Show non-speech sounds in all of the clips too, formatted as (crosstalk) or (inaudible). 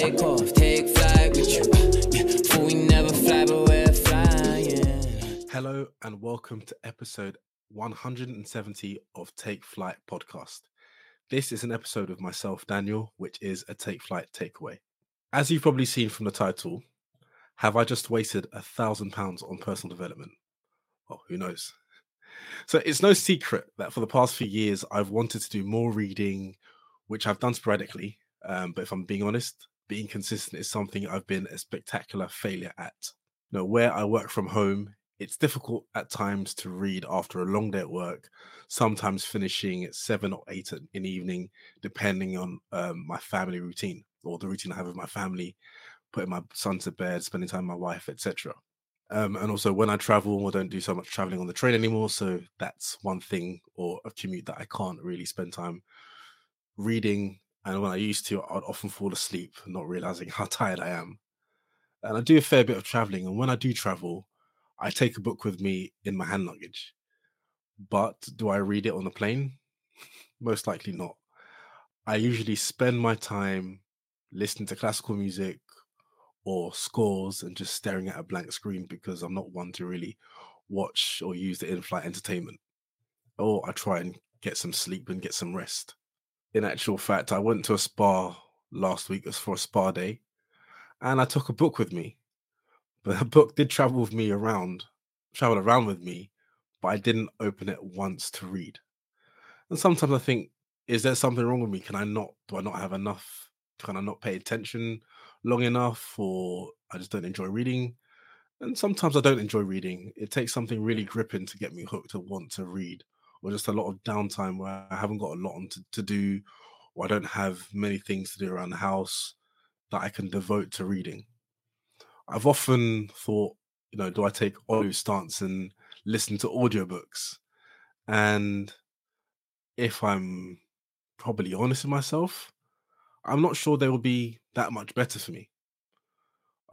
take off, take flight with you. We never fly, but we're flying. Hello and welcome to episode 170 of Take Flight podcast. This is an episode of myself, Daniel, which is a Take Flight takeaway. As you've probably seen from the title, have I just wasted a thousand pounds on personal development? Well, who knows? So it's no secret that for the past few years, I've wanted to do more reading, which I've done sporadically. Um, but if I'm being honest, being consistent is something I've been a spectacular failure at. Know, where I work from home, it's difficult at times to read after a long day at work, sometimes finishing at seven or eight in the evening, depending on um, my family routine or the routine I have with my family, putting my son to bed, spending time with my wife, etc. Um, and also when I travel, I don't do so much traveling on the train anymore. So that's one thing or a commute that I can't really spend time reading. And when I used to, I'd often fall asleep, not realizing how tired I am. And I do a fair bit of traveling. And when I do travel, I take a book with me in my hand luggage. But do I read it on the plane? (laughs) Most likely not. I usually spend my time listening to classical music or scores and just staring at a blank screen because I'm not one to really watch or use the in flight entertainment. Or I try and get some sleep and get some rest. In actual fact, I went to a spa last week, it was for a spa day, and I took a book with me. But (laughs) the book did travel with me around, travel around with me, but I didn't open it once to read. And sometimes I think, is there something wrong with me? Can I not, do I not have enough? Can I not pay attention? long enough or I just don't enjoy reading. And sometimes I don't enjoy reading. It takes something really gripping to get me hooked to want to read, or just a lot of downtime where I haven't got a lot on to, to do, or I don't have many things to do around the house that I can devote to reading. I've often thought, you know, do I take audio stance and listen to audiobooks? And if I'm probably honest with myself, I'm not sure they will be that much better for me.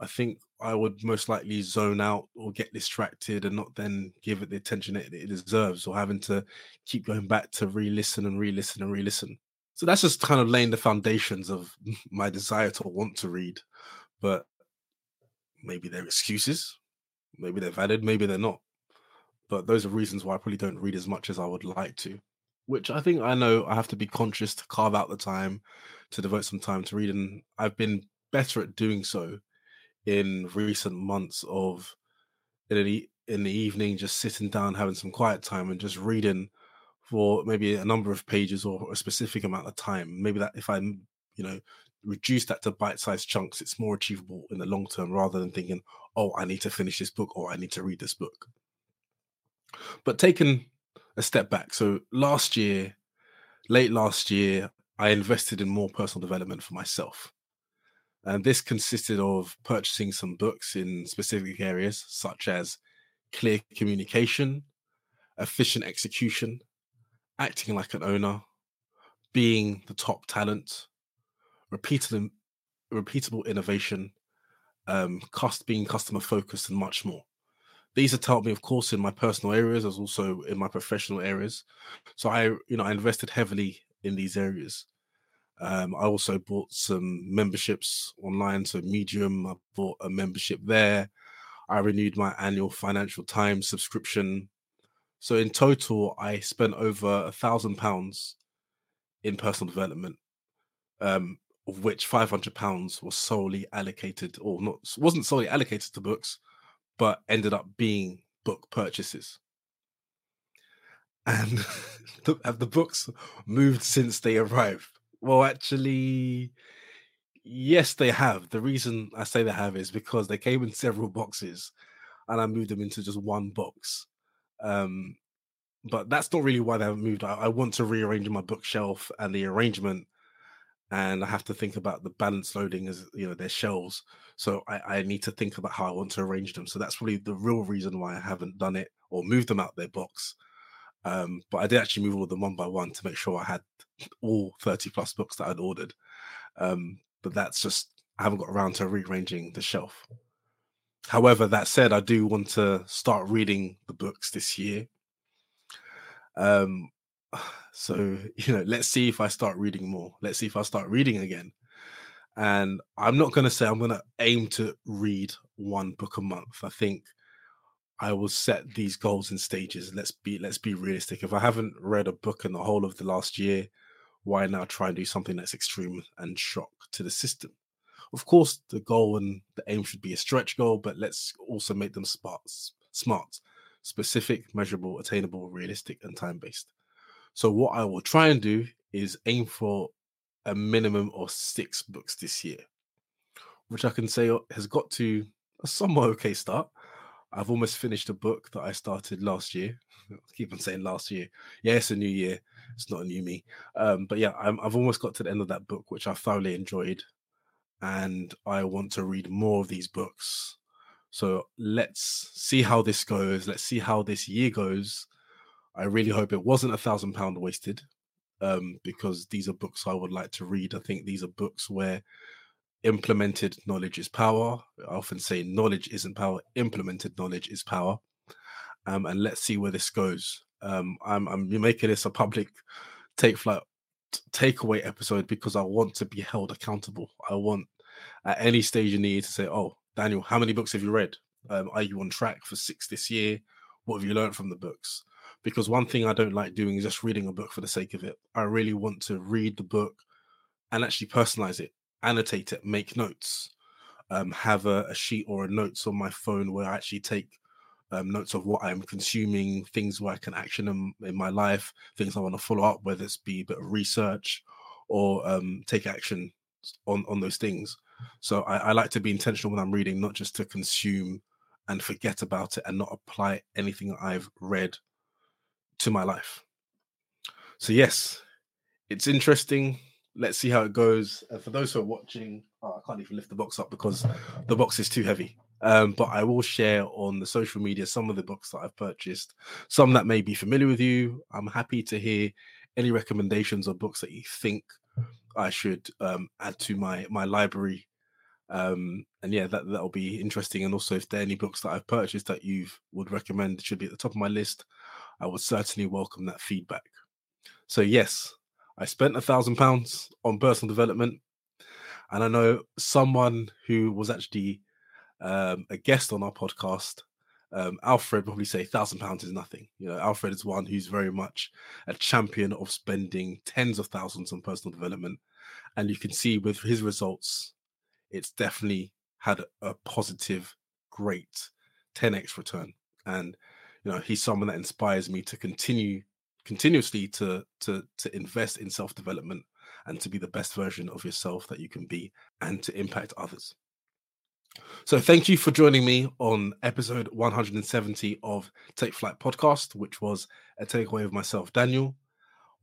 I think I would most likely zone out or get distracted and not then give it the attention it, it deserves, or having to keep going back to re listen and re listen and re listen. So that's just kind of laying the foundations of (laughs) my desire to want to read. But maybe they're excuses, maybe they're valid, maybe they're not. But those are reasons why I probably don't read as much as I would like to, which I think I know I have to be conscious to carve out the time to devote some time to read. And I've been better at doing so in recent months of in the, in the evening, just sitting down, having some quiet time and just reading for maybe a number of pages or a specific amount of time. Maybe that if I, you know, reduce that to bite-sized chunks, it's more achievable in the long term rather than thinking, oh, I need to finish this book or I need to read this book. But taking a step back, so last year, late last year, I invested in more personal development for myself. And this consisted of purchasing some books in specific areas such as clear communication, efficient execution, acting like an owner, being the top talent, repeatable, repeatable innovation, um, cost being customer focused, and much more. These have helped me, of course, in my personal areas as also in my professional areas. So I, you know, I invested heavily in these areas. Um, I also bought some memberships online, so Medium. I bought a membership there. I renewed my annual Financial Times subscription. So in total, I spent over a thousand pounds in personal development, um, of which five hundred pounds was solely allocated, or not wasn't solely allocated to books, but ended up being book purchases and (laughs) have the books moved since they arrived? Well, actually, yes, they have. The reason I say they have is because they came in several boxes, and I moved them into just one box. Um, but that's not really why they haven't moved. I, I want to rearrange my bookshelf and the arrangement, and I have to think about the balance loading as you know their shelves. So I, I need to think about how I want to arrange them. So that's probably the real reason why I haven't done it or moved them out their box. Um, but I did actually move all of them one by one to make sure I had all 30 plus books that I'd ordered. Um, but that's just, I haven't got around to rearranging the shelf. However, that said, I do want to start reading the books this year. Um, (sighs) so, you know, let's see if I start reading more. Let's see if I start reading again. And I'm not going to say I'm going to aim to read one book a month. I think I will set these goals in stages. Let's be let's be realistic. If I haven't read a book in the whole of the last year, why now try and do something that's extreme and shock to the system? Of course, the goal and the aim should be a stretch goal, but let's also make them smart, smart, specific, measurable, attainable, realistic, and time based. So what I will try and do is aim for a minimum of six books this year, which I can say uh, has got to a somewhat okay start. I've almost finished a book that I started last year. (laughs) I keep on saying last year. Yeah, it's a new year. It's not a new me. Um, but yeah, i have almost got to the end of that book, which I thoroughly enjoyed. And I want to read more of these books. So let's see how this goes. Let's see how this year goes. I really hope it wasn't a thousand pound wasted um, because these are books I would like to read. I think these are books where implemented knowledge is power. I often say knowledge isn't power, implemented knowledge is power. Um, and let's see where this goes. Um, I'm, I'm making this a public take flight takeaway episode because I want to be held accountable. I want at any stage you need to say, "Oh, Daniel, how many books have you read? Um, are you on track for six this year? What have you learned from the books?" Because one thing I don't like doing is just reading a book for the sake of it. I really want to read the book and actually personalize it annotate it, make notes, um, have a, a, sheet or a notes on my phone where I actually take um, notes of what I'm consuming, things where I can action them in my life, things I want to follow up, whether it's be a bit of research or um, take action on on those things. So I, I like to be intentional when I'm reading, not just to consume and forget about it and not apply anything I've read to my life. So yes, it's interesting let's see how it goes. Uh, for those who are watching, oh, I can't even lift the box up because the box is too heavy. Um, but I will share on the social media some of the books that I've purchased, some that may be familiar with you. I'm happy to hear any recommendations or books that you think I should um, add to my my library. Um, and yeah, that that'll be interesting. And also, if there are any books that I've purchased that you would recommend, should be at the top of my list. I would certainly welcome that feedback. So yes, I spent a thousand pounds on personal development, and I know someone who was actually um, a guest on our podcast. Um, Alfred probably say thousand pounds is nothing. You know, Alfred is one who's very much a champion of spending tens of thousands on personal development, and you can see with his results, it's definitely had a, positive, great 10x return. And you know, he's someone that inspires me to continue continuously to to to invest in self development and to be the best version of yourself that you can be and to impact others. So thank you for joining me on episode 170 of Take Flight podcast, which was a takeaway of myself, Daniel.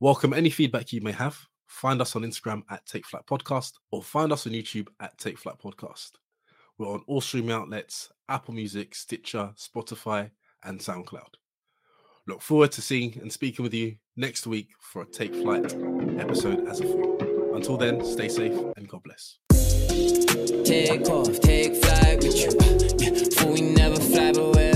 Welcome any feedback you may have. Find us on Instagram at Take Flight Podcast or find us on YouTube at Take Flight Podcast. We're on all streaming outlets Apple Music, Stitcher, Spotify, and SoundCloud. Look forward to seeing and speaking with you next week for a Take Flight episode as a fool. Until then, stay safe and God bless. Take off, take flight with you. For we never fly, but we're